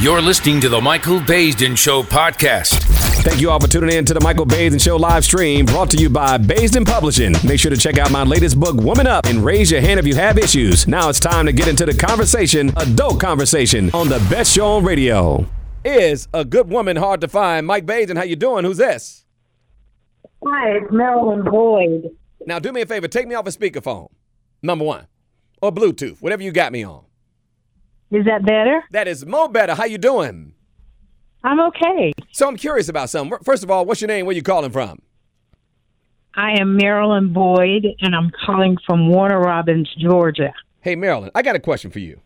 You're listening to the Michael Baisden Show podcast. Thank you all for tuning in to the Michael Baisden Show live stream brought to you by Baisden Publishing. Make sure to check out my latest book, Woman Up, and raise your hand if you have issues. Now it's time to get into the conversation, adult conversation, on the best show on radio. Is a good woman hard to find? Mike Baisden, how you doing? Who's this? Hi, it's Marilyn Boyd. Now do me a favor, take me off a speakerphone. Number one. Or Bluetooth, whatever you got me on. Is that better? That is mo better. How you doing? I'm okay. So I'm curious about something. First of all, what's your name? Where you calling from? I am Marilyn Boyd, and I'm calling from Warner Robins, Georgia. Hey, Marilyn, I got a question for you.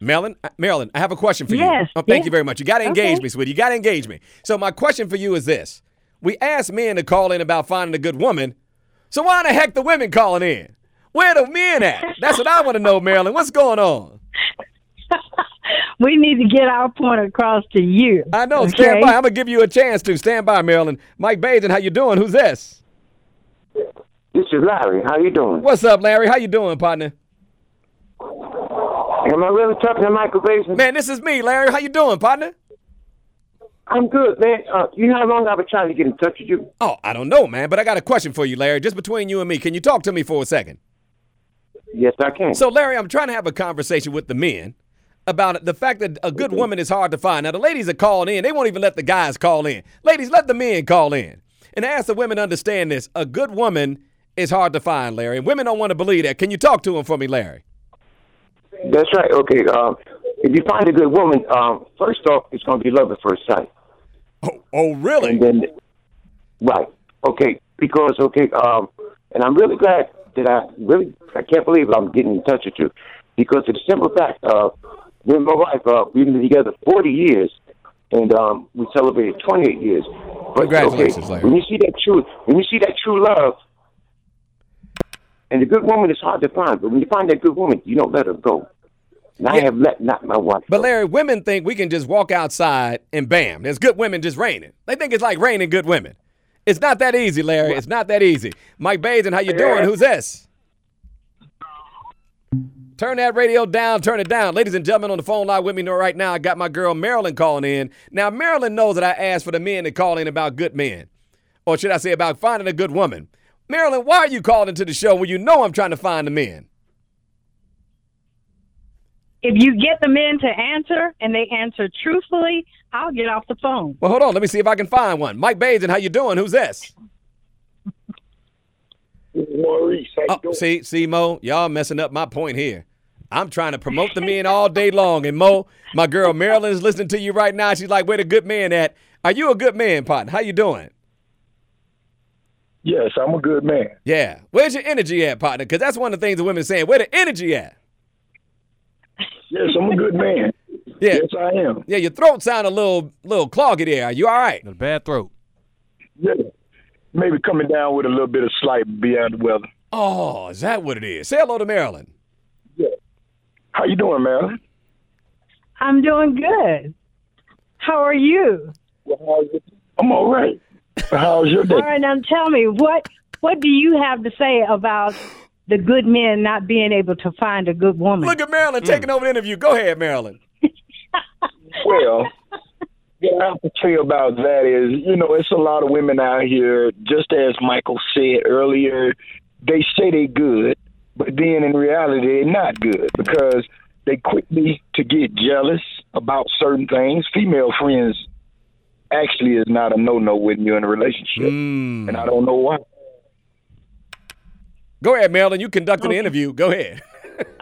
Marilyn, uh, Marilyn, I have a question for you. Yes, Oh, thank yes. you very much. You got to engage Okay. me, sweetie. You got to engage me. So my question for you is this: We ask men to call in about finding a good woman. So why the heck the women calling in? Where the men at? That's what I want to know, Marilyn. What's going on? We need to get our point across to you. I know. okay? Stand by. I'm gonna give you a chance to stand by, Marilyn. Mike Baisden, how you doing? Who's this? This is Larry. How you doing? What's up, Larry? How you doing, partner? Am I really talking to Michael Baisden? Man, this is me, Larry. How you doing, partner? I'm good, man. Uh, you know how long I've been trying to get in touch with you? Oh, I don't know, man, but I got a question for you, Larry. Just between you and me, can you talk to me for a second? Yes, I can. So, Larry, I'm trying to have a conversation with the men about the fact that a good woman is hard to find. Now, the ladies are calling in. They won't even let the guys call in. Ladies, let the men call in. And ask the women to understand this. A good woman is hard to find, Larry. And women don't want to believe that. Can you talk to them for me, Larry? That's right. Okay. Um, if you find a good woman, um, first off, it's going to be love at first sight, Oh, oh really? and then, right? Okay. Because okay. Um, and I'm really glad that I really I can't believe I'm getting in touch with you because of the simple fact of me and my wife uh, we've been together 40 years, and um, we celebrated 28 years. But, Congratulations, okay, Larry. When you see that true, when you see that true love. And the good woman is hard to find, but when you find that good woman, you don't let her go. And I have let not my wife. But. Larry, women think we can just walk outside and bam, there's good women just raining. They think it's like raining good women. It's not that easy, Larry. It's not that easy. Mike Baisden, how you doing? Who's this? Turn that radio down, turn it down. Ladies and gentlemen, on the phone line with me right now, I got my girl Marilyn calling in. Now, Marilyn knows that I asked for the men to call in about good men. Or should I say about finding a good woman? Marilyn, why are you calling into the show when you know I'm trying to find the men? If you get the men to answer and they answer truthfully, I'll get off the phone. Well, hold on. Let me see if I can find one. Mike Baisden, how you doing? Who's this? Maurice, how you Oh, doing? see, see, Mo, y'all messing up my point here. I'm trying to promote the men all day long, and Mo, my girl Marilyn is listening to you right now. She's like, "Where the good man at? Are you a good man, partner? How you doing?" Yes, I'm a good man. Yeah, where's your energy at, partner? Because that's one of the things the women saying. Where the energy at? Yes, I'm a good man. Yeah, Yes, I am. yeah. Your throat sound a little, little cloggy there. Are you all right? A bad throat. Yeah. Maybe coming down with a little bit of slight beyond the weather. Oh, is that what it is? Say hello to Marilyn. Yeah. How you doing, man? I'm doing good. How are you? Well. I'm all right. How's your day? All right, now tell me what what do you have to say about the good men not being able to find a good woman? Look at Marilyn taking mm. over the interview. Go ahead, Marilyn. Well, what I have to tell you about that is, you know, it's a lot of women out here, just as Michael said earlier, they say they're good, but then in reality they're not good because they quickly to get jealous about certain things. Female friends actually is not a no no when you're in a relationship. Mm. And I don't know why. Go ahead, Marilyn. You conducted the interview. Go ahead.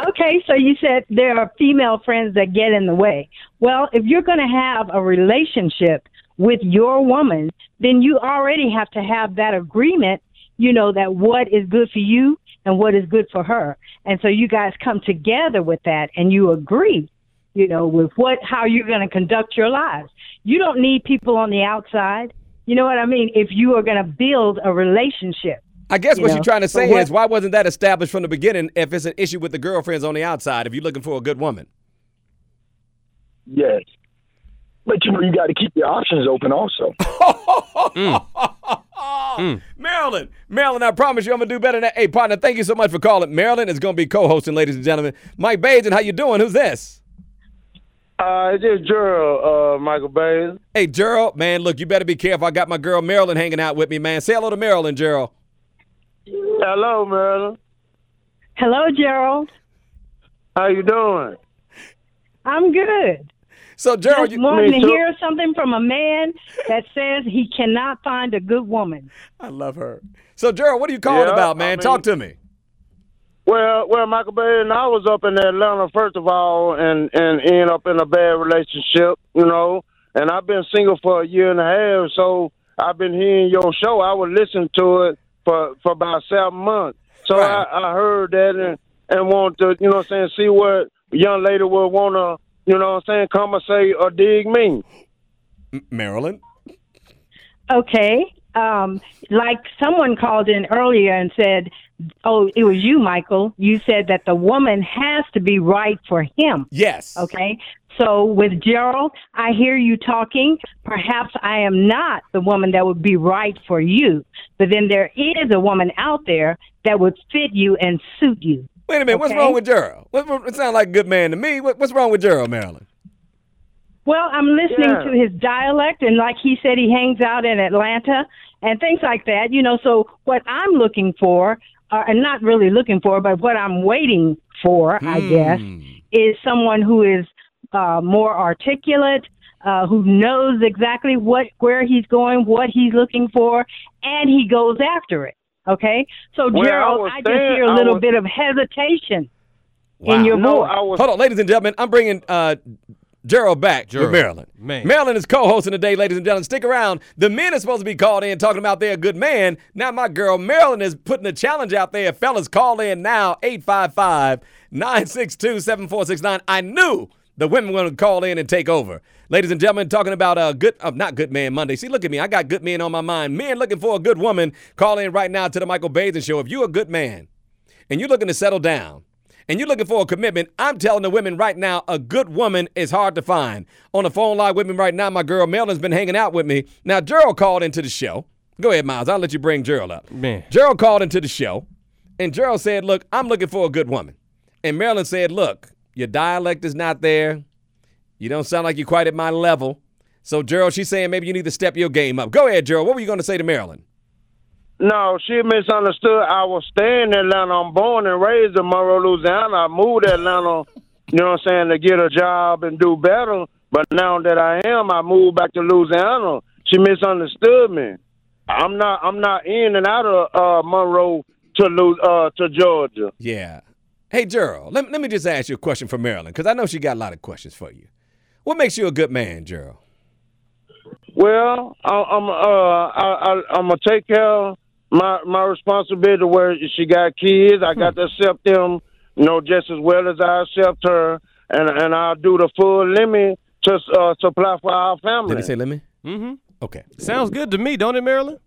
Okay, so you said there are female friends that get in the way. Well, if you're going to have a relationship with your woman, then you already have to have that agreement, you know, that what is good for you and what is good for her. And so you guys come together with that and you agree, you know, with what how you're going to conduct your lives. You don't need people on the outside. You know what I mean? If you are going to build a relationship. I guess You what know, you're trying to say what- is why wasn't that established from the beginning if it's an issue with the girlfriends on the outside if you're looking for a good woman? Yes. But you know, you got to keep your options open also. Marilyn, Marilyn, I promise you I'm gonna do better than that. Hey, partner, thank you so much for calling. Marilyn is gonna be co-hosting, ladies and gentlemen. Mike Baisden, how you doing? Who's this? Uh, it's just Gerald, uh, Michael Bays. Hey, Gerald, man, look, you better be careful. I got my girl Marilyn hanging out with me, man. Say hello to Marilyn, Gerald. Hello, Marilyn. Hello, Gerald. How you doing? I'm good. So, Gerald, Just you, wanting me to too. hear something from a man that says he cannot find a good woman. I love her. So, Gerald, what are you calling Yeah, about, man? I mean- Talk to me. Well, well, Michael Bays, and I was up in Atlanta first of all, and and end up in a bad relationship, you know. And I've been single for a year and a half, so I've been hearing your show. I would listen to it for for about seven months. So Right. I, I heard that and and want to, you know, what I'm saying, see what a young lady would want to, you know, what I'm saying, come and say or dig me. M- Marilyn? Okay. Um, like someone called in earlier and said, "Oh, it was you, Michael. You said that the woman has to be right for him." Yes. Okay. So with Gerald, I hear you talking. Perhaps I am not the woman that would be right for you, but then there is a woman out there that would fit you and suit you. Wait a minute. What's wrong with Gerald? What, what, it sounds like a good man to me. What, what's wrong with Gerald, Marilyn? Well, I'm listening Yeah. to his dialect, and like he said, he hangs out in Atlanta and things like that. You know, so what I'm looking for, uh, and not really looking for, but what I'm waiting for, I guess, is someone who is uh, more articulate, uh, who knows exactly what where he's going, what he's looking for, and he goes after it. Okay, so Well, I Gerald, was I, just saying- hear a little was- bit of hesitation Wow. in your No, voice. I was Hold on, ladies and gentlemen. I'm bringing uh, Gerald back Gerald. with Marilyn. Man. Marilyn is co-hosting today, ladies and gentlemen. Stick around. The men are supposed to be called in talking about they're a good man. Now my girl Marilyn is putting a challenge out there. Fellas, call in now, 855-962-7469. I knew the women to call in and take over. Ladies and gentlemen, talking about a good, uh, not good man Monday. See, look at me. I got good men on my mind. Men looking for a good woman. Call in right now to the Michael Baisden Show. If you're a good man and you're looking to settle down, and you're looking for a commitment, I'm telling the women right now, a good woman is hard to find. On the phone line with me right now, my girl Marilyn's been hanging out with me. Now, Gerald called into the show. Go ahead, Miles. I'll let you bring Gerald up. Man. Gerald called into the show, and Gerald said, Look, I'm looking for a good woman. And Marilyn said, Look, your dialect is not there. You don't sound like you're quite at my level. So, Gerald, she's saying maybe you need to step your game up. Go ahead, Gerald. What were you going to say to Marilyn? No, she misunderstood. I was staying in Atlanta. I'm born and raised in Monroe, Louisiana. I moved to Atlanta, you know what I'm saying, to get a job and do better. But now that I am, I moved back to Louisiana. She misunderstood me. I'm not. I'm not in and out of uh, Monroe to uh, to Georgia. Yeah. Hey, Gerald, let, let me just ask you a question for Marilyn, because I know she got a lot of questions for you. What makes you a good man, Gerald? Well, I, I'm uh, I, I, I'm gonna take care of my my responsibility. Where she got kids, I got to accept them, you know, just as well as I accept her, and and I'll do the full limit to uh, supply for our family. Did he say let me? Mm-hmm. Okay. Sounds good to me, don't it, Marilyn?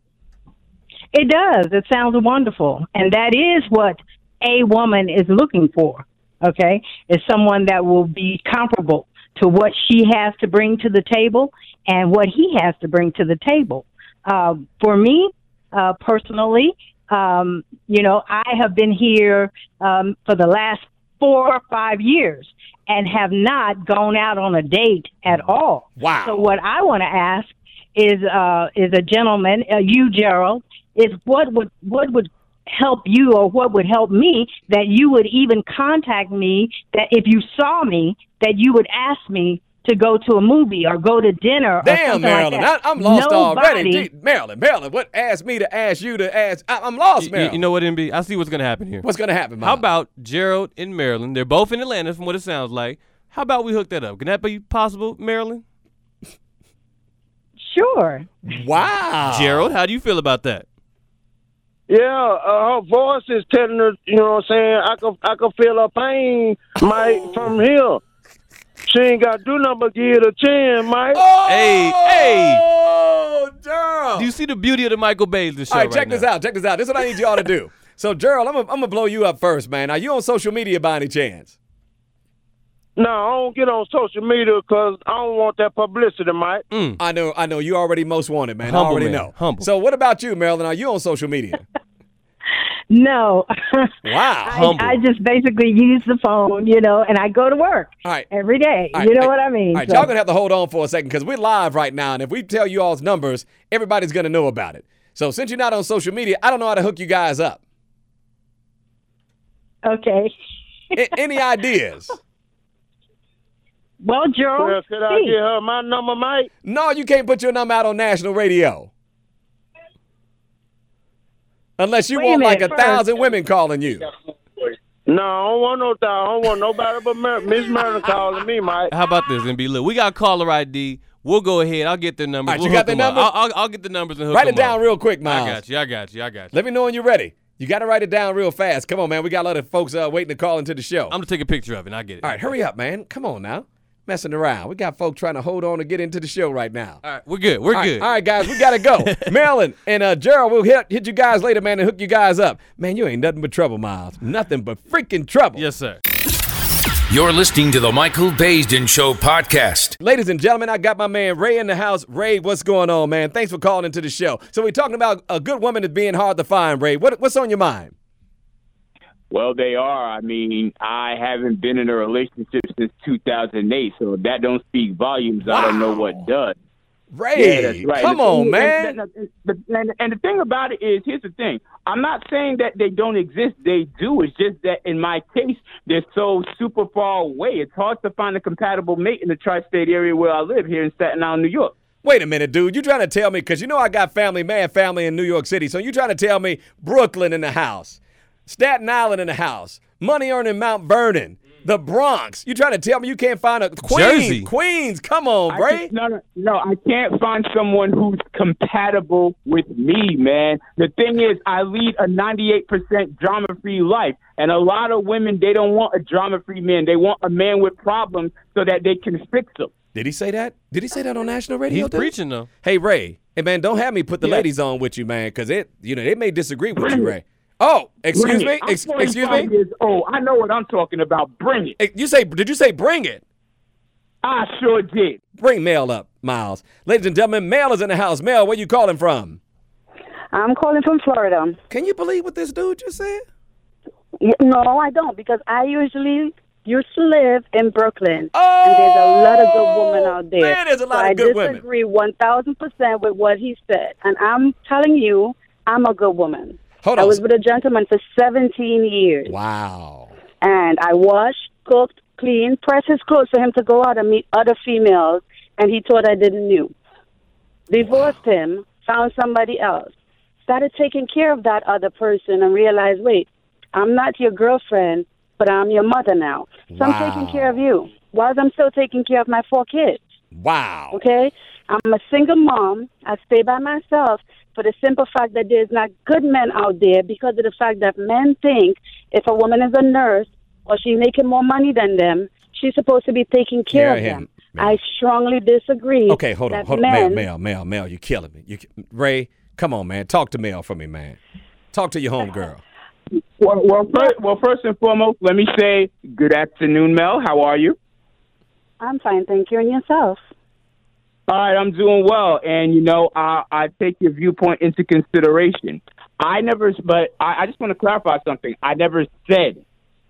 It does. It sounds wonderful. And that is what a woman is looking for. Okay? Is someone that will be comparable to what she has to bring to the table and what he has to bring to the table. Um, for me, uh, personally, um, you know, I have been here um, for the last four or five years and have not gone out on a date at all. Wow. So what I want to ask is uh, is a gentleman, uh, you Gerald, is what would what would help you or what would help me that you would even contact me that if you saw me that you would ask me to go to a movie or go to dinner or Damn, something Marilyn, like that. I, am lost already. Nobody- Gee, Marilyn, Marilyn, what asked me to ask you to ask? I, I'm lost, You, Marilyn. you know what, MB? I see what's gonna happen here. What's going to happen, How about Gerald and Marilyn? They're both in Atlanta, from what it sounds like. How about we hook that up? Can that be possible, Marilyn? Sure. Wow. Gerald, how do you feel about that? Yeah, uh, her voice is telling her, you know what I'm saying? I can I can feel her pain, Mike, from here. She ain't got to do nothing but give it a chin, Mike. Oh, Hey, hey. Oh, Gerald. Do you see the beauty of the Michael Baisden show? All right, check right this now? out. Check this out. This is what I need y'all to do. So, Gerald, I'm gonna I'm blow you up first, man. Are you on social media by any chance? No, I don't get on social media because I don't want that publicity, Mike. Mm. I know, I know. You already most wanted, man. I already man. know. Humble. So, what about you, Marilyn? Are you on social media? No. Wow. I, Humble. I just basically use the phone, you know, and I go to work All right. every day. All right, you know hey, what I mean? All right, So- y'all gonna have to hold on for a second because we're live right now, and if we tell you all's numbers, everybody's gonna know about it. So since you're not on social media, I don't know how to hook you guys up. okay. A- any ideas? Well, Gerald, Well, could I see. get her my number, Mike? No, you can't put your number out on national radio. Unless you Wait a want like a first. thousand women calling you. No, I don't want no doubt. I don't want nobody but Mer- Miss Merlin calling me, Mike. How about this, MB? Look, we got caller ID. We'll go ahead. I'll get their numbers. All right, We'll you got the them numbers? I'll, I'll, I'll get the numbers and hook Write it them down up. real quick, I got you. I got you. I got you. Let me know when you're ready. You got to write it down real fast. Come on, man. We got a lot of folks uh, waiting to call into the show. I'm gonna take a picture of it. and I get it. All right, hurry up, man. Come on now. Messing around. We got folks trying to hold on to get into the show right now. All right, we're good. We're All right, good. all right, guys, we gotta go. Marilyn and uh, Gerald will hit hit you guys later, man, and hook you guys up. Man, you ain't nothing but trouble, Miles. Nothing but freaking trouble. Yes, sir. You're listening to the Michael Baisden Show podcast. Ladies and gentlemen, I got my man Ray in the house. Ray, what's going on, man? Thanks for calling into the show. So we're talking about a good woman is being hard to find, Ray. What, what's on your mind? Well, they are. I mean, I haven't been in a relationship since 2008, so if that don't speak volumes. I don't know what does. Ray, Yeah, right. come on, thing- man. And, and, and, and, and the thing about it is, here's the thing. I'm not saying that they don't exist. They do. It's just that in my case, they're so super far away. It's hard to find a compatible mate in the tri-state area where I live here in Staten Island, New York. Wait a minute, dude. You trying to tell me, because you know I got family, man, family in New York City. So you trying to tell me Brooklyn in the house, Staten Island in the house, money earning Mount Vernon, the Bronx. You trying to tell me you can't find a Queens? Jersey. Queens, come on, I Ray. just- no, no, no. I can't find someone who's compatible with me, man. The thing is, I lead a 98% drama-free life, and a lot of women they don't want a drama-free man. They want a man with problems so that they can fix them. Did he say that? Did he say that on national radio? He's dude? preaching though. Hey Ray, hey man, don't have me put the Yeah. ladies on with you, man, because it, you know, they may disagree with you, Ray. Oh, excuse me, Bring it. I'm Ex- excuse me. Years old. I know what I'm talking about. Bring it. You say? Did you say bring it? I sure did. Bring Mel up, Miles. Ladies and gentlemen, Mel is in the house. Mel, where you calling from? I'm calling from Florida. Can you believe what this dude just said? No, I don't because I usually used to live in Brooklyn. Oh, and there's a lot of good oh, women out there. man, there's a lot so of good women. I disagree one thousand percent with what he said, and I'm telling you, I'm a good woman. Hold I was with a gentleman for 17 years, Wow. and I washed, cooked, cleaned, pressed his clothes for him to go out and meet other females, and he thought I didn't knew. Divorced him, found somebody else, started taking care of that other person, and realized, wait, I'm not your girlfriend, but I'm your mother now. So I'm taking care of you, whilst I'm still taking care of my four kids. Wow. Okay? I'm a single mom. I stay by myself for the simple fact that there's not good men out there because of the fact that men think if a woman is a nurse or she's making more money than them, she's supposed to be taking care Yeah, of him. them. Yeah. I strongly disagree. Okay, hold on, hold on, men, Mel, Mel, Mel, Mel, you're killing me. You, Ray, come on, man, talk to Mel for me, man. Talk to your homegirl. Well, well, first, well, first and foremost, let me say good afternoon, Mel. How are you? I'm fine, thank you, and yourself. All right, I'm doing well, and you know, I, I take your viewpoint into consideration. I never, but I, I just want to clarify something. I never said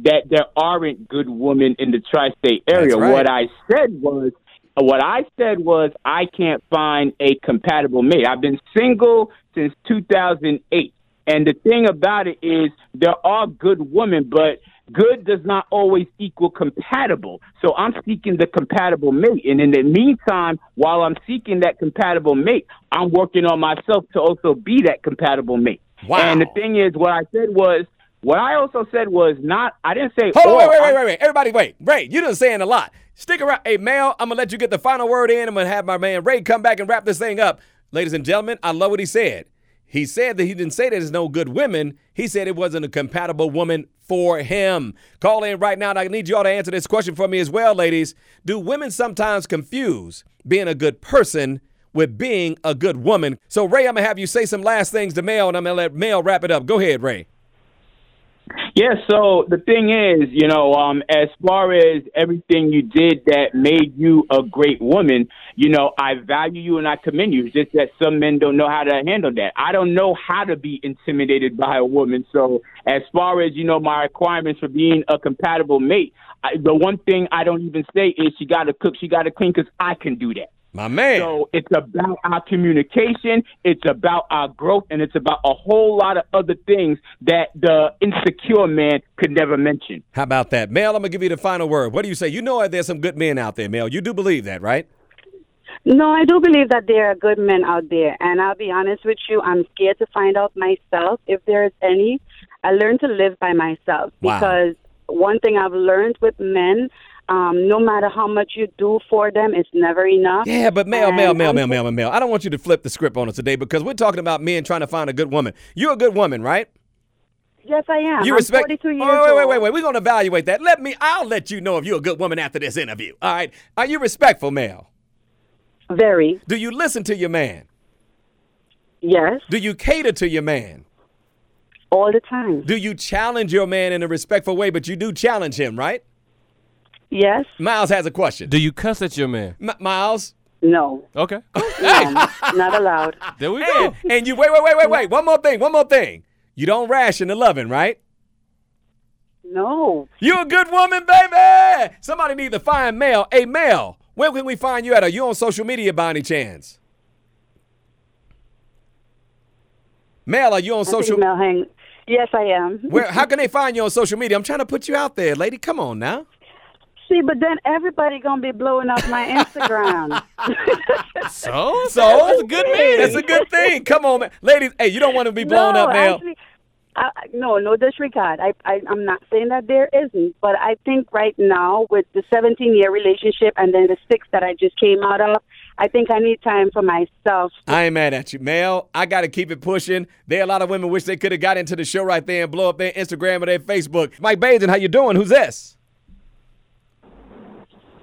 that there aren't good women in the tri-state area. Right. What I said was, what I said was, I can't find a compatible mate. I've been single since 2008, and the thing about it is, there are good women, but good does not always equal compatible. So I'm seeking the compatible mate. And in the meantime, while I'm seeking that compatible mate, I'm working on myself to also be that compatible mate. Wow. And the thing is, what I said was, what I also said was not, I didn't say, Hold on, wait, wait, wait, wait, wait. Everybody, wait. Ray, you done saying a lot. Stick around. Hey, Mel, I'm gonna let you get the final word in. I'm gonna have my man Ray come back and wrap this thing up. Ladies and gentlemen, I love what he said. He said that he didn't say that there's no good women. He said it wasn't a compatible woman for him. Call in right now, and I need you all to answer this question for me as well, ladies. Do women sometimes confuse being a good person with being a good woman? So, Ray, I'm gonna have you say some last things to Mel, and I'm gonna let Mel wrap it up. Go ahead, Ray. Yeah, so the thing is, you know, um, as far as everything you did that made you a great woman, you know, I value you and I commend you. It's just that some men don't know how to handle that. I don't know how to be intimidated by a woman. So as far as, you know, my requirements for being a compatible mate, I, the one thing I don't even say is she got to cook, she got to clean, because I can do that. My man. So it's about our communication, it's about our growth, and it's about a whole lot of other things that the insecure man could never mention. How about that? Mel, I'm going to give you the final word. What do you say? You know there's some good men out there, Mel. You do believe that, right? No, I do believe that there are good men out there, and I'll be honest with you, I'm scared to find out myself if there's any. I learned to live by myself Wow. because one thing I've learned with men, um, no matter how much you do for them, it's never enough. Yeah, but And Mel, I'm- Mel, Mel, Mel. I don't want you to flip the script on us today because we're talking about men trying to find a good woman. You're a good woman, right? Yes, I am. You I'm respect. 42 years wait, wait, wait, wait, wait. We're going to evaluate that. Let me. I'll let you know if you're a good woman after this interview. All right. Are you respectful, Mel? Very. Do you listen to your man? Yes, Do you cater to your man? all the time. Do you challenge your man in a respectful way? But you do challenge him, right? Yes, Miles has a question. Do you cuss at your man? M- Miles. no, Okay. no, not allowed. There we go. and you wait, wait, wait, wait, wait. One more thing. One more thing. You don't ration the loving, right? No. You a good woman, baby. Somebody need to find Mel. Hey, Mel, where can we find you at? Are you on social media by any chance? Mel, are you on I social? think Mel hang. Yes, I am. Where? How can they find you on social media? I'm trying to put you out there, lady. Come on now. See, but then everybody gonna be blowing up my Instagram. So? So That's a good man. That's a good thing. Come on, man. ladies. Hey, you don't want to be blown no, up, Mel. Actually, I, I- no, no disregard. I, I, I'm not saying that there isn't, but I think right now with the 17 year relationship and then the six that I just came out of, I think I need time for myself. I ain't mad at you, Mel. I got to keep it pushing. There are a lot of women wish they could have got into the show right there and blow up their Instagram or their Facebook. Mike Baisden, how you doing? Who's this?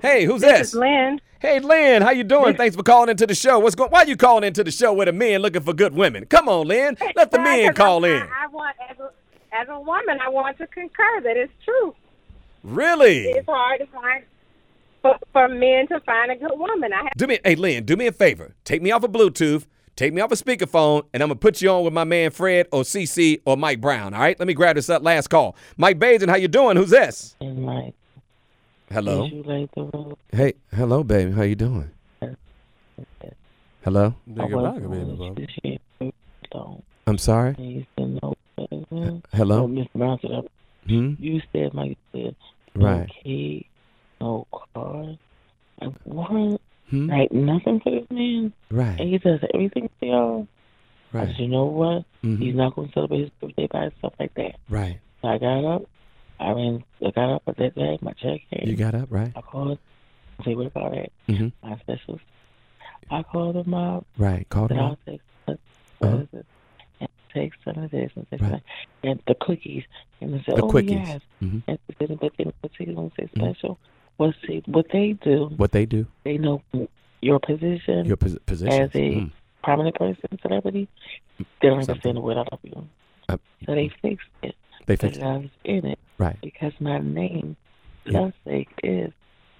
Hey, who's this? Lynn. Hey, Lynn, how you doing? Thanks for calling into the show. What's going? Why you calling into the show with a men looking for good women? Come on, Lynn. Let the men call in. I, I want, as a, as a woman, I want to concur that it's true. Really? It's hard to find for, for men to find a good woman. I have Do me, hey, Lynn, do me a favor. Take me off of Bluetooth. Take me off a speakerphone, and I'm gonna put you on with my man Fred or CC or Mike Brown. All right? Let me grab this up last call. Mike Baisden, how you doing? Who's this? And Mike, Hello. you like the road? Hey, hello, baby. How you doing? Hello. Nigga, rock it, baby, bro. Don't I'm sorry. need to know. better. Hello? Mr. Brown said, uh, Hmm. you said, Mike said, no Right. key, no car. Like, what? Hmm. Like, nothing for this man? Right. And he does everything for y'all? I Right. said, you know what? Mhm. He's not going to celebrate his birthday by himself like that. Right. So I got up. I ran, I got up that day, my check came. You got up, right? I called. Said, what about that? Mhm. My specials. I called him up. Right. Called. I'll up. take what Uh-huh. is it? And take some of this and take Right. some, and the cookies. And I said, The oh quickies. yes. Mhm. And then, but then, see, when say special, what see what they do? What they do? They know your position Your pos- position. as a Mm. prominent person, celebrity. They don't Something. understand the word I love you. Uh, So they fixed it. They it. love's in it Right. because my name, Yeah. love's sake, is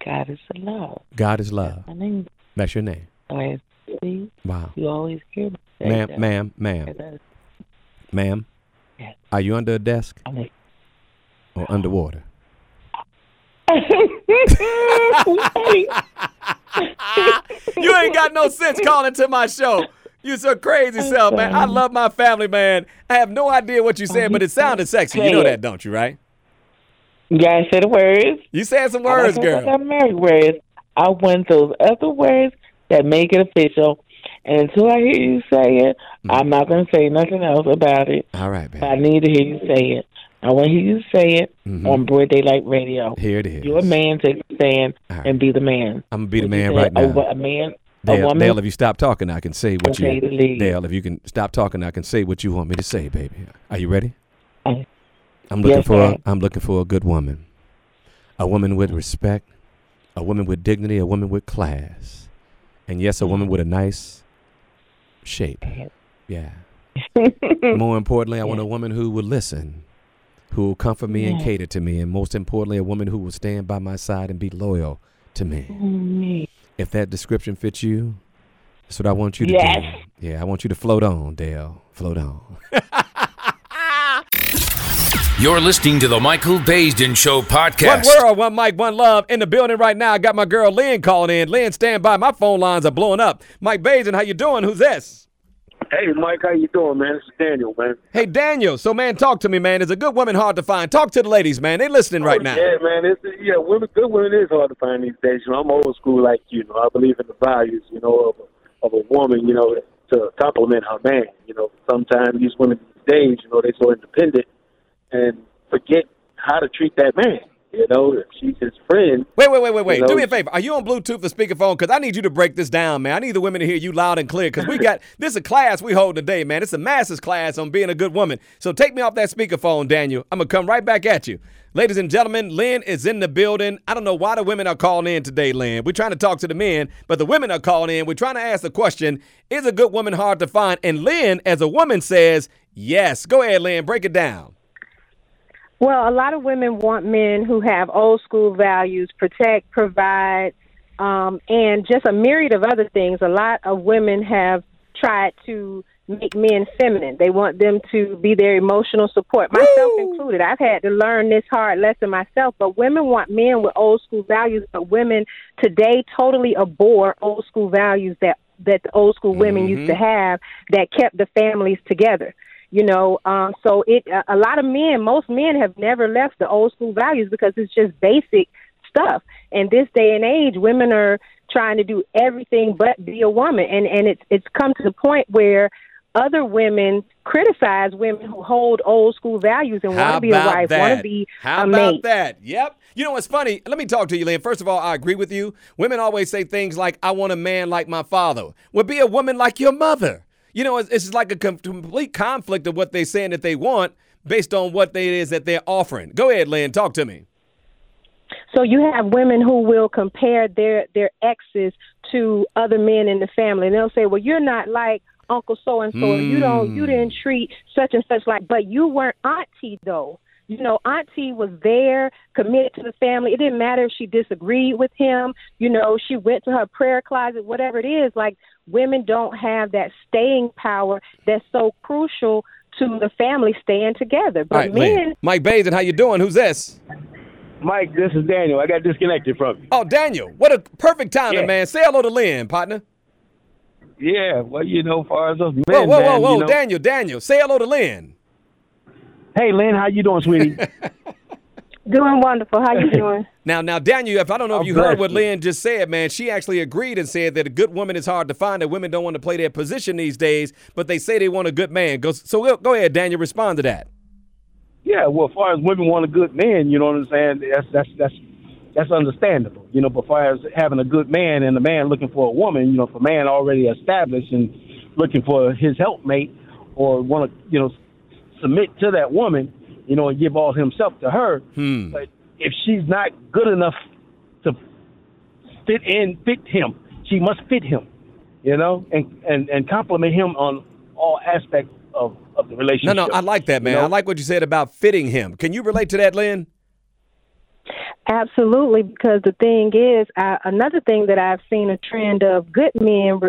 God is love. God is love. My name. That's your name. See, Wow. you always hear me say Ma'am, that. ma'am, ma'am, ma'am. Yes. Are you under a desk I'm like, or underwater? you ain't got no sense calling to my show. You so crazy self, man. I love my family, man. I have no idea what you're saying, but it sounded sexy. You know that, don't you, right? Yeah, I said the words. You said some I words, like girl. I married words. I want those other words that make it official. And until I hear you say it, Mm. I'm not gonna say nothing else about it. All right, But baby. I need to hear you say it. I want to hear you say it Mhm. on Broad Daylight Radio. Here it is. You're a man, take a stand All right. and be the man. I'm gonna be the What man right A, now. wo- a man, a Dale. Dale, if you stop talking, I can say what Okay, you. lead. Dale, if you can stop talking, I can say what you want me to say, baby. Are you ready? I- I'm looking Yes, for. A. I'm looking for a good woman, a woman with respect, a woman with dignity, a woman with class, and yes, a woman with a nice shape. Yeah. More importantly, I want a woman who will listen, who will comfort me and cater to me, and most importantly, a woman who will stand by my side and be loyal to me. Me. If that description fits you, that's what I want you to Yes. do. Yeah, I want you to float on, Dale. Float on. You're listening to the Michael Baisden Show podcast. One podcast. world, one mic, one love. In the building right now, I got my girl Lynn calling in. Lynn, stand by. My phone lines are blowing up. Mike Baisden, how you doing? Who's this? Hey, Mike, how you doing, man? This is Daniel, man. Hey, Daniel. So, man, talk to me, man. Is a good woman hard to find? Talk to the ladies, man. They listening right Oh, now. Yeah, man. It's, yeah, women, good women is hard to find these days. You know, I'm old school like you. Know, I believe in the values, you know, of a, of a woman, you know, to compliment her man. You know, sometimes these women these days, you know, they're so independent and forget how to treat that man. You know, if she's his friend. Wait, wait, wait, wait, wait. You know- Do me a favor. Are you on Bluetooth or speakerphone? Because I need you to break this down, man. I need the women to hear you loud and clear. Because we got this is a class we hold today, man. It's a master's class on being a good woman. So take me off that speakerphone, Daniel. I'm gonna come right back at you. Ladies and gentlemen, Lynn is in the building. I don't know why the women are calling in today, Lynn. We're trying to talk to the men, but the women are calling in. We're trying to ask the question: Is a good woman hard to find? And Lynn, as a woman, says yes. Go ahead, Lynn. Break it down. Well, a lot of women want men who have old school values, protect, provide, um, and just a myriad of other things. A lot of women have tried to make men feminine. They want them to be their emotional support, myself included. I've had to learn this hard lesson myself, but women want men with old school values, but women today totally abhor old school values that that the old school women used to have that kept the families together you know um so it a- a lot of men most men have never left the old school values because it's just basic stuff and this day and age women are trying to do everything but be a woman and and it's it's come to the point where other women criticize women who hold old school values and want to be a wife, want to be How a about mate. that? Yep. You know what's funny? Let me talk to you, Lynn. First of all, I agree with you. Women always say things like, I want a man like my father. Well, be a woman like your mother. You know, it's, it's like a com- complete conflict of what they're saying that they want based on what they, it is that they're offering. Go ahead, Lynn. Talk to me. So you have women who will compare their their exes to other men in the family, and they'll say, "Well, you're not like Uncle so and so. You hmm. don't. You didn't treat such and such like. But you weren't Auntie though. You know, Auntie was there, committed to the family. It didn't matter if she disagreed with him. You know, she went to her prayer closet, whatever it is. Like women don't have that staying power that's so crucial to the family staying together. But All right, men, Lynn. Mike Baisden, how you doing? Who's this? Mike, this is Daniel. I got disconnected from you. Oh, Daniel. What a perfect timing, Yeah. man. Say hello to Lynn, partner. Yeah, well, you know, far as us men, Whoa, whoa, whoa, man, whoa. you know- Daniel, Daniel. Say hello to Lynn. Hey, Lynn, how you doing, sweetie? doing wonderful. How you doing? Now, now, Daniel, if I don't know if I'm you heard blessed. what Lynn just said, man, she actually agreed and said that a good woman is hard to find. That women don't want to play their position these days, but they say they want a good man. Go, so go, go ahead, Daniel, respond to that. Yeah, well, as far as women want a good man, you know what I'm saying? That's that's that's that's understandable, you know. But as far as having a good man and a man looking for a woman, you know, if a man already established and looking for his helpmate or want to, you know, submit to that woman, you know, and give all himself to her. Hmm. But if she's not good enough to fit in, fit him, she must fit him, you know, and and and compliment him on all aspects of of the relationship. No, no, I like that, man. You know? I like what you said about fitting him. Can you relate to that, Lynn? Absolutely, because the thing is, uh, another thing that I've seen a trend of good men,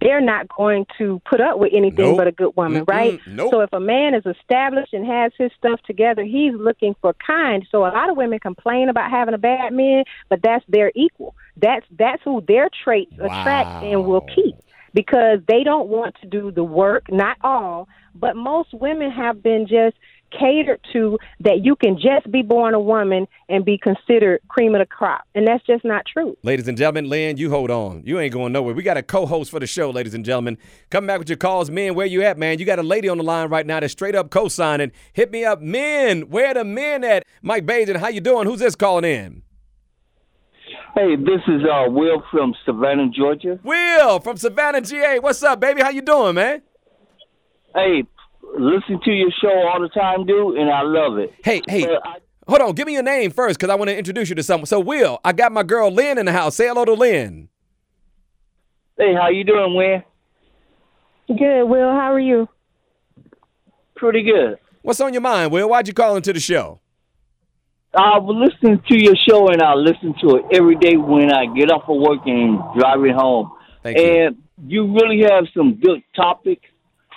they're not going to put up with anything Nope. but a good woman, Mm-mm. right? Nope. So if a man is established and has his stuff together, he's looking for kind. So a lot of women complain about having a bad man, but that's their equal. That's that's who their traits attract and will keep because they don't want to do the work. Not all, but most women have been just catered to that you can just be born a woman and be considered cream of the crop. And that's just not true. Ladies and gentlemen, Lynn, you hold on. You ain't going nowhere. We got a co-host for the show, ladies and gentlemen. Come back with your calls, men. Where you at, man? You got a lady on the line right now that's straight up co-signing. Hit me up, men. Where the men at? Mike Baisden, how you doing? Who's this calling in? Hey, this is uh, Will from Savannah, Georgia. Will from Savannah, GA. What's up, baby? How you doing, man? Hey, listen to your show all the time, dude, and I love it. Hey, hey. But I- Hold on, give me your name first, because I want to introduce you to someone. So, Will, I got my girl Lynn in the house. Say hello to Lynn. hey, how you doing, Will? Good, Will. How are you? Pretty good. What's on your mind, Will? Why'd you call into the show? I was listening to your show and I listen to it every day when I get off of work and driving home. Thank you. and you really have some good topics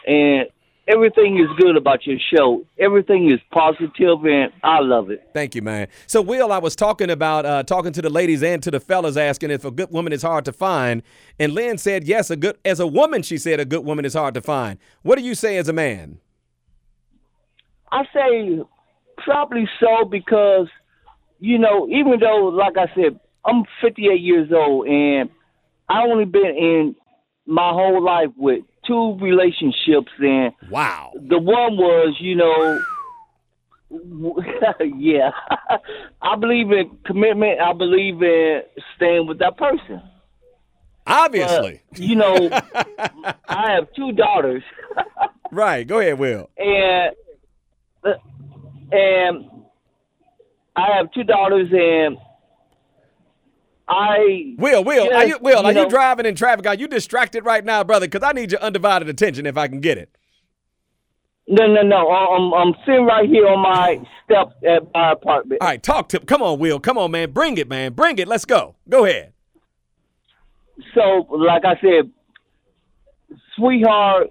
and everything is good about your show. Everything is positive and I love it. Thank you, man. So, Will, I was talking about uh, talking to the ladies and to the fellas, asking if a good woman is hard to find, and Lynn said yes. A good as a woman, she said a good woman is hard to find. What do you say as a man? I say probably so because, you know, even though, like I said, I'm 58 years old and I only been in my whole life with two relationships and wow, the one was, you know, yeah, I believe in commitment. I believe in staying with that person. Obviously, you know, I have two daughters. right. Go ahead, Will. and uh, and I have two daughters, and I Will, Will, are you, just, Will, are know, you driving in traffic? Are you distracted right now, brother? Because I need your undivided attention if I can get it. No, no, no. I'm I'm sitting right here on my oh. steps at my apartment. All right, talk to. Come on, Will. Come on, man. Bring it, man. Bring it. Let's go. Go ahead. So, like I said, sweetheart,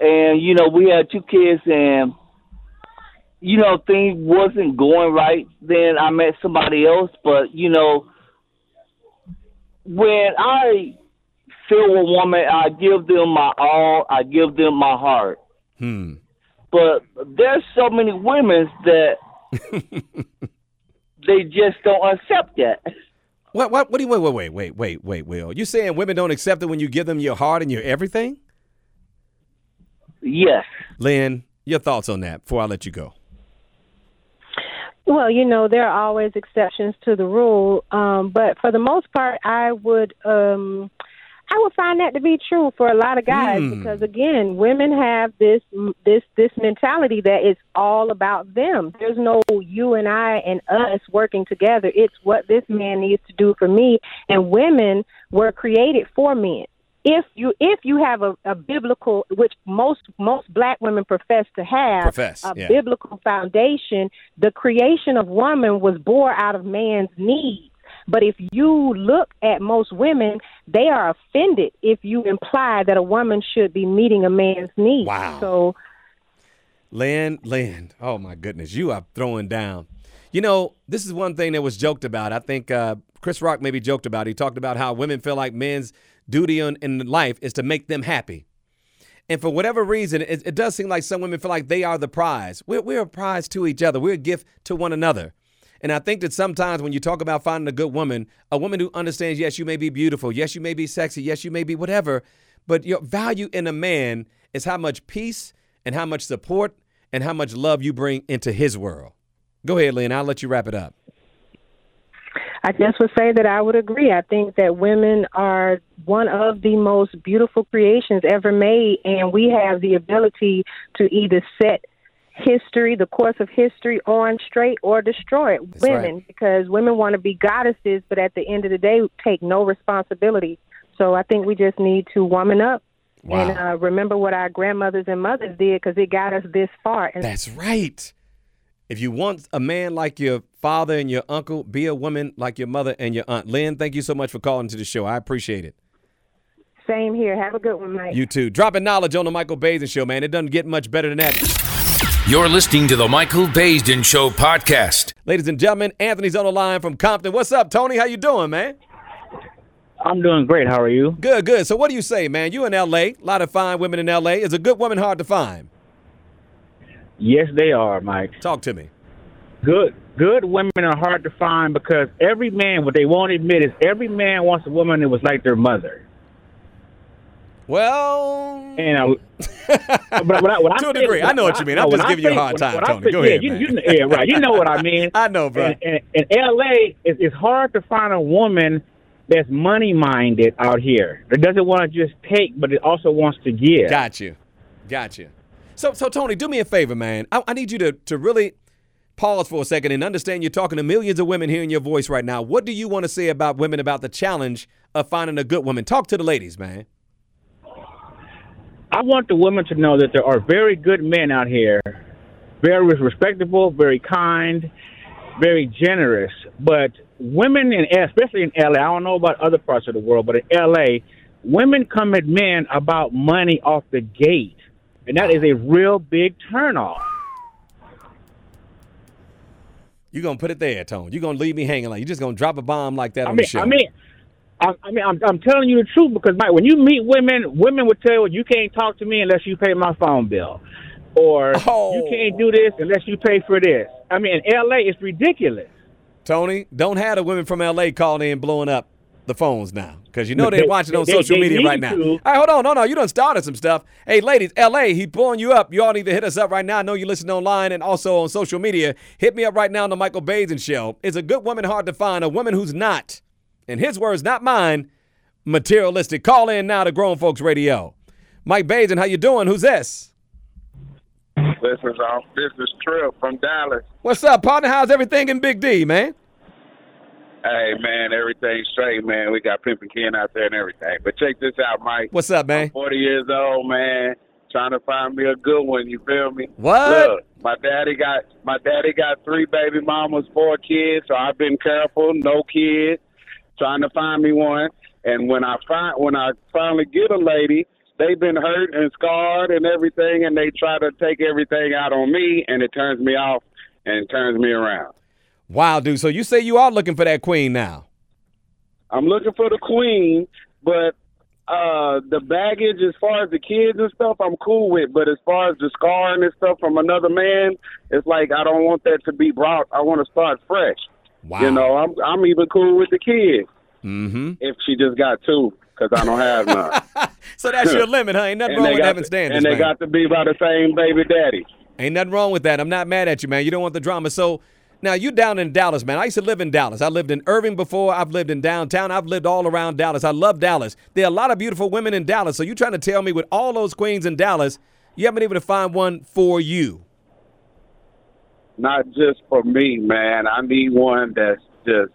and you know we had two kids, and you know things wasn't going right. Then I met somebody else, but you know when I feel a woman, I give them my all. I give them my heart. Hmm. But there's so many women that they just don't accept that. What? What? What do you? Wait, wait, wait, wait, wait, wait, Will. You saying women don't accept it when you give them your heart and your everything? Yes. Lynn, your thoughts on that before I let you go. Well, you know, there are always exceptions to the rule, um, but for the most part, I would um, I would find that to be true for a lot of guys Hmm. because again, women have this this this mentality that it's all about them. There's no you and I and us working together. It's what this man needs to do for me, and women were created for men if you if you have a, a biblical which most most black women profess to have Profess, a yeah. biblical foundation the creation of woman was born out of man's needs but if you look at most women they are offended if you imply that a woman should be meeting a man's needs Wow. so land land oh my goodness, you are throwing down. You know, this is one thing that was joked about. I think uh, Chris Rock maybe joked about. it. He talked about how women feel like men's duty in, in life is to make them happy. And for whatever reason, it, it does seem like some women feel like they are the prize. We're, we're a prize to each other. We're a gift to one another. And I think that sometimes when you talk about finding a good woman, a woman who understands, yes, you may be beautiful, yes, you may be sexy, yes, you may be whatever, but your value in a man is how much peace and how much support and how much love you bring into his world. Go ahead, Lynn. I'll let you wrap it up. I just would say that I would agree. I think that women are one of the most beautiful creations ever made, and we have the ability to either set history, the course of history, on straight or destroy it. That's women, right. because women want to be goddesses, but at the end of the day, take no responsibility. So I think we just need to woman up. Wow. And uh, remember what our grandmothers and mothers did because it got us this far. And That's right. If you want a man like your father and your uncle, be a woman like your mother and your aunt. Lynn, thank you so much for calling to the show. I appreciate it. same here. Have a good one, Mike. You too. Dropping knowledge on the Michael Baisden Show, man. It doesn't get much better than that. You're listening to the Michael Baisden Show podcast. Ladies and gentlemen, Anthony's on the line from Compton. What's up, Tony? How you doing, man? I'm doing great. How are you? Good, good. So what do you say, man? You in L.A. A lot of fine women in L.A. Is a good woman hard to find? Yes, they are, Mike. Talk to me. Good, good women are hard to find because every man, what they won't admit is every man wants a woman that was like their mother. Well, and I, but what I, what To I a degree. I know what you mean. I'm just giving you a hard time, Tony. Go yeah, ahead, you, man. You, yeah, right. You know what I mean. I know, bro. And L.A. is it's hard to find a woman that's money minded out here. That doesn't want to just take, but it also wants to give. Got you. Got you. So, so Tony, do me a favor, man. I, I need you to, to really pause for a second and understand you're talking to millions of women hearing your voice right now. What do you want to say about women about the challenge of finding a good woman? Talk to the ladies, man. I want the women to know that there are very good men out here very respectable, very kind, very generous. But women in especially in LA, I don't know about other parts of the world, but in LA, women come at men about money off the gate, and that is a real big turnoff. You're gonna put it there, Tone? You're gonna leave me hanging like you're just gonna drop a bomb like that I on mean, the show? I mean, I, I mean, I'm, I'm telling you the truth because Mike, when you meet women, women will tell you you can't talk to me unless you pay my phone bill, or Oh. you can't do this unless you pay for this. I mean, in L.A., it's ridiculous. Tony, don't have the women from LA calling in blowing up the phones now. Because you know they're watching on they- social they media right now. to. All right, hold on. No, no, you done started some stuff. Hey, ladies, LA, he blowing you up. You all need to hit us up right now. I know you listen online and also on social media. Hit me up right now on the Michael Baisden Show. Is a good woman hard to find? A woman who's not, in his words, not mine, materialistic. Call in now to Grown Folks Radio. Mike Baisden, how you doing? Who's this? This is um, this is Trip from Dallas. What's up, partner? How's everything in Big D, man? Hey man, everything's straight, man. We got Pimpin' Ken out there and everything. But check this out, Mike. What's up, man? I'm 40 years old, man. Trying to find me a good one. You feel me? What? Look, my daddy got my daddy got three baby mamas, four kids. So I've been careful, no kids. Trying to find me one. And when I find when I finally get a lady, they've been hurt and scarred and everything, and they try to take everything out on me, and it turns me off and turns me around. Wow, dude. So you say you are looking for that queen now? I'm looking for the queen, but uh the baggage as far as the kids and stuff I'm cool with, but as far as the scarring and stuff from another man, it's like I don't want that to be brought. I want to start fresh. Wow. You know, I'm I'm even cool with the kids Mm-hmm. if she just got two cuz I don't have none. So that's your limit, huh? Ain't nothing And wrong with having to- standards, And they man. got to be by the same baby daddy. Ain't nothing wrong with that. I'm not mad at you, man. You don't want the drama. So now you down in Dallas, man. I used to live in Dallas. I lived in Irving before. I've lived in downtown. I've lived all around Dallas. I love Dallas. There are a lot of beautiful women in Dallas. So you trying to tell me with all those queens in Dallas, you haven't been able to find one for you? Not just for me, man. I need one that's just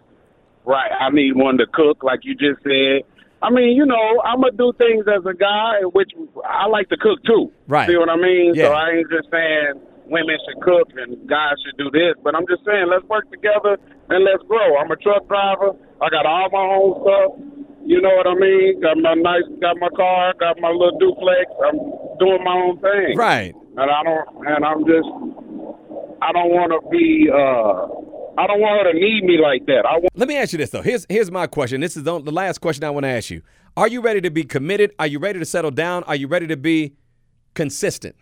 right. I need one to cook, like you just said. I mean, you know, I'm gonna do things as a guy, which I like to cook too. Right. See what I mean? Yeah. So I ain't just saying women should cook and guys should do this, but I'm just saying let's work together and let's grow. I'm a truck driver. I got all my own stuff. You know what I mean? Got my nice, got my car, got my little duplex. I'm doing my own thing. Right. And I don't, and I'm just, I don't want to be, uh, I don't want her to need me like that. I want. Let me ask you this though. Here's here's my question. This is the, the last question I want to ask you. Are you ready to be committed? Are you ready to settle down? Are you ready to be consistent?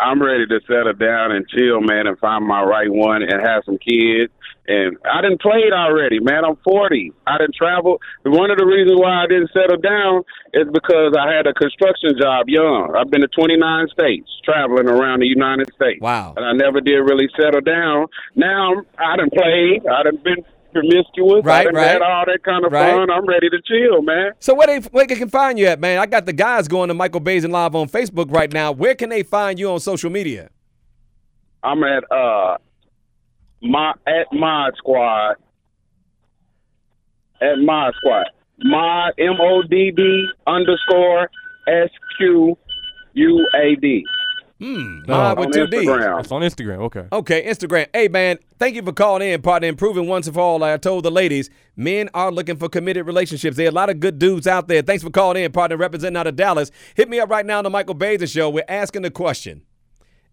I'm ready to settle down and chill, man, and find my right one and have some kids. And I didn't played already, man. I'm 40. I didn't travel. One of the reasons why I didn't settle down is because I had a construction job young. I've been to 29 states, traveling around the United States. Wow. And I never did really settle down. Now I'm- I done played. I done been promiscuous. Right, I done right. had all that kind of Right. fun. I'm ready to chill, man. So where they where they can find you at, man? I got the guys going to Michael Baisden Live on Facebook right now. Where can they find you on social media? I'm at uh my at Mod Squad. At Mod Squad. Mod M O D D underscore S Q U A D. Hmm. No, with on two D's. Instagram. It's on Instagram. Okay. Okay, Instagram. Hey man, thank you for calling in, partner, and proving once and for all. I told the ladies, men are looking for committed relationships. There are a lot of good dudes out there. Thanks for calling in, partner, representing out of Dallas. Hit me up right now on the Michael Baisden Show. We're asking the question: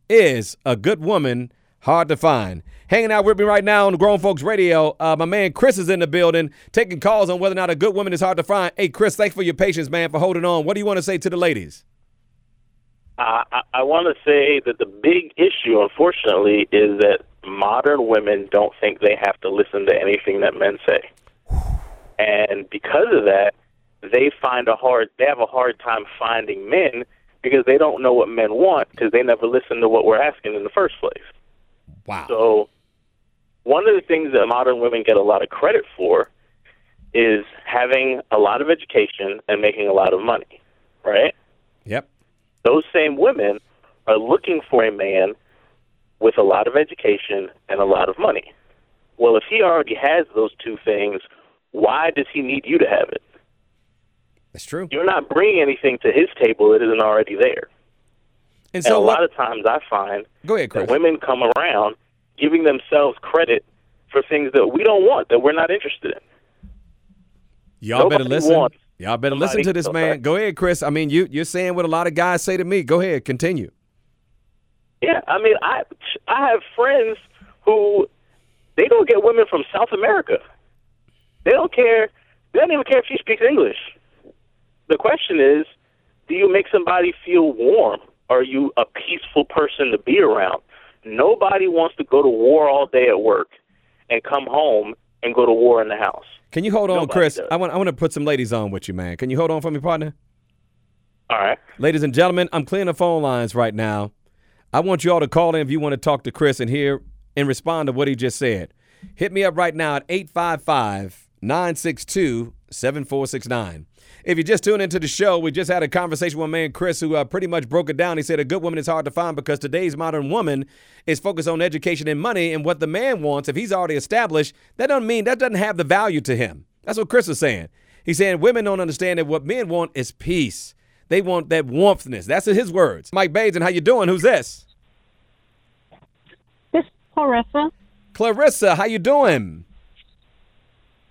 Is a good woman hard to find? Hanging out with me right now on the Grown Folks Radio. Uh, my man Chris is in the building, taking calls on whether or not a good woman is hard to find. Hey, Chris, thanks for your patience, man, for holding on. What do you want to say to the ladies? Uh, I, I want to say that the big issue, unfortunately, is that modern women don't think they have to listen to anything that men say, and because of that, they find a hard they have a hard time finding men because they don't know what men want because they never listen to what we're asking in the first place. Wow. So, one of the things that modern women get a lot of credit for is having a lot of education and making a lot of money, right? Yep. Those same women are looking for a man with a lot of education and a lot of money. Well, if he already has those two things, why does he need you to have it? That's true. You're not bringing anything to his table that isn't already there. And, so a what- lot of times I find Go ahead, that women come around giving themselves credit for things that we don't want, that we're not interested in. Y'all better listen. wants Y'all better listen to this man. Go ahead, Chris. I mean, you you're saying what a lot of guys say to me. Go ahead, continue. Yeah, I mean, I I have friends who they don't get women from South America. They don't care. They don't even care if she speaks English. The question is, do you make somebody feel warm? Are you a peaceful person to be around? Nobody wants to go to war all day at work and come home and go to war in the house. Can you hold on, Nobody Chris? does. I want I want to put some ladies on with you, man. Can you hold on for me, partner? All right. Ladies and gentlemen, I'm clearing the phone lines right now. I want you all to call in if you want to talk to Chris and hear and respond to what he just said. Hit me up right now at 855 962 7469. If you just tuned into the show, we just had a conversation with my man Chris who uh, pretty much broke it down. He said a good woman is hard to find because today's modern woman is focused on education and money and what the man wants. If he's already established, that doesn't mean that doesn't have the value to him. That's what Chris was saying. He's saying women don't understand that what men want is peace. They want that warmthness. That's his words. Mike Baisden how you doing? Who's this? This Clarissa. Clarissa, how you doing?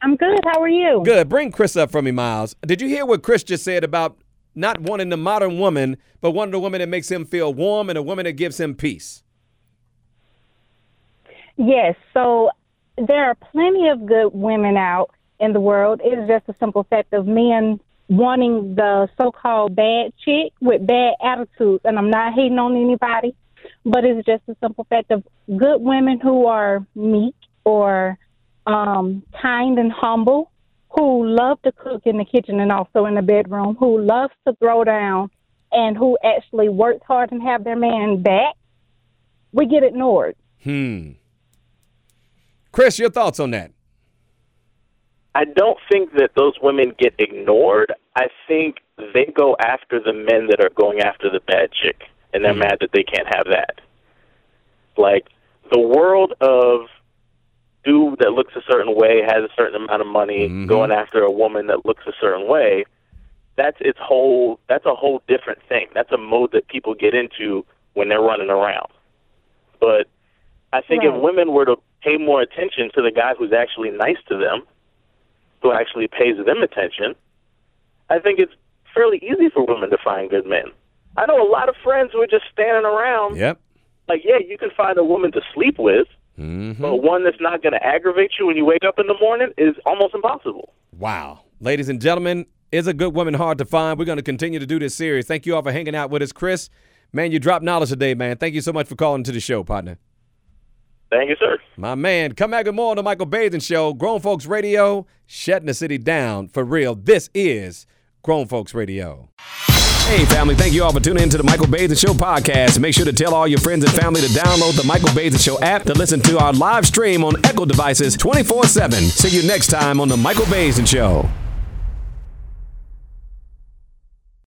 I'm good. How are you? Good. Bring Chris up for me, Miles. Did you hear what Chris just said about not wanting the modern woman, but wanting a woman that makes him feel warm and a woman that gives him peace? Yes. So there are plenty of good women out in the world. It is just a simple fact of men wanting the so-called bad chick with bad attitudes, and I'm not hating on anybody, but it's just a simple fact of good women who are meek or um, kind and humble, who love to cook in the kitchen and also in the bedroom, who loves to throw down, and who actually works hard and have their man back. We get ignored. Hmm. Chris, your thoughts on that? I don't think that those women get ignored. I think they go after the men that are going after the bad chick, and they're mad that they can't have that. Like the world of dude that looks a certain way has a certain amount of money mm-hmm. going after a woman that looks a certain way. That's its whole. That's a whole different thing. That's a mode that people get into when they're running around. But I think Right. if women were to pay more attention to the guy who's actually nice to them, who actually pays them attention, I think it's fairly easy for women to find good men. I know a lot of friends who are just standing around. Yep. Like, yeah, you can find a woman to sleep with, Mm-hmm. but one that's not going to aggravate you when you wake up in the morning is almost impossible. Wow. Ladies and gentlemen, is a good woman hard to find? We're going to continue to do this series. Thank you all for hanging out with us. Chris, man, you dropped knowledge today, man. Thank you so much for calling to the show, partner. Thank you, sir. My man, come back with more on the Michael Baisden Show. Grown Folks Radio, shutting the city down for real. This is Grown Folks Radio. Hey, family, thank you all for tuning in to the Michael Baisden Show podcast. Make sure to tell all your friends and family to download the Michael Baisden Show app to listen to our live stream on Echo devices 24 7. See you next time on the Michael Baisden Show.